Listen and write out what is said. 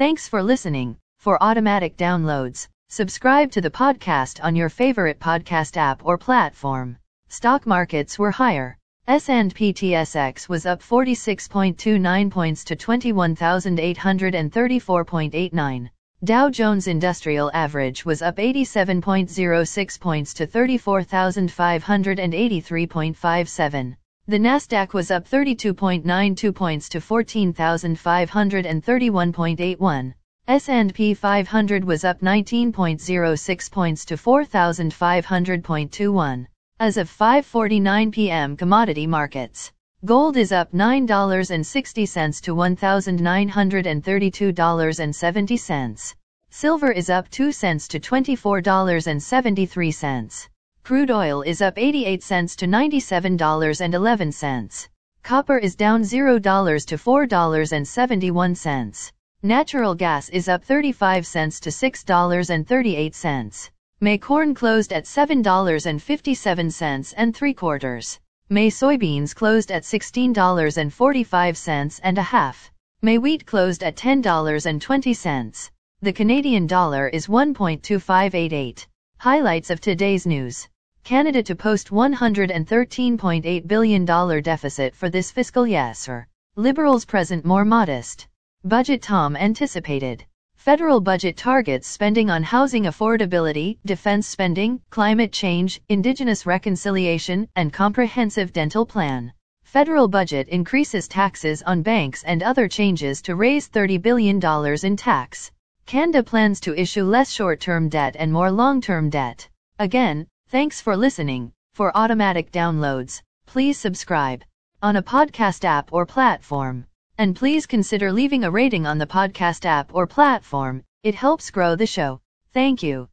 Thanks for listening. For automatic downloads, subscribe to the podcast on your favorite podcast app or platform. Stock markets were higher. S&P TSX was up 46.29 points to 21,834.89. Dow Jones Industrial Average was up 87.06 points to 34,583.57. The Nasdaq was up 32.92 points to 14,531.81. S&P 500 was up 19.06 points to 4,500.21. As of 5:49 p.m. commodity markets. Gold is up $9.60 to $1,932.70. Silver is up 2 cents to $24.73. Crude oil is up 88 cents to $97.11. Copper is down $0 to $4.71. Natural gas is up 35 cents to $6.38. May corn closed at $7.57 and 3 quarters. May soybeans closed at $16.45 and a half. May wheat closed at $10.20. The Canadian dollar is 1.2588. Highlights of today's news. Canada to post $113.8 billion deficit for this fiscal year. Liberals present more modest. Budget Tom anticipated. Federal budget targets spending on housing affordability, defense spending, climate change, indigenous reconciliation, and comprehensive dental plan. Federal budget increases taxes on banks and other changes to raise $30 billion in tax. Canada plans to issue less short-term debt and more long-term debt. Again, thanks for listening. For automatic downloads, please subscribe on a podcast app or platform. And please consider leaving a rating on the podcast app or platform. It helps grow the show. Thank you.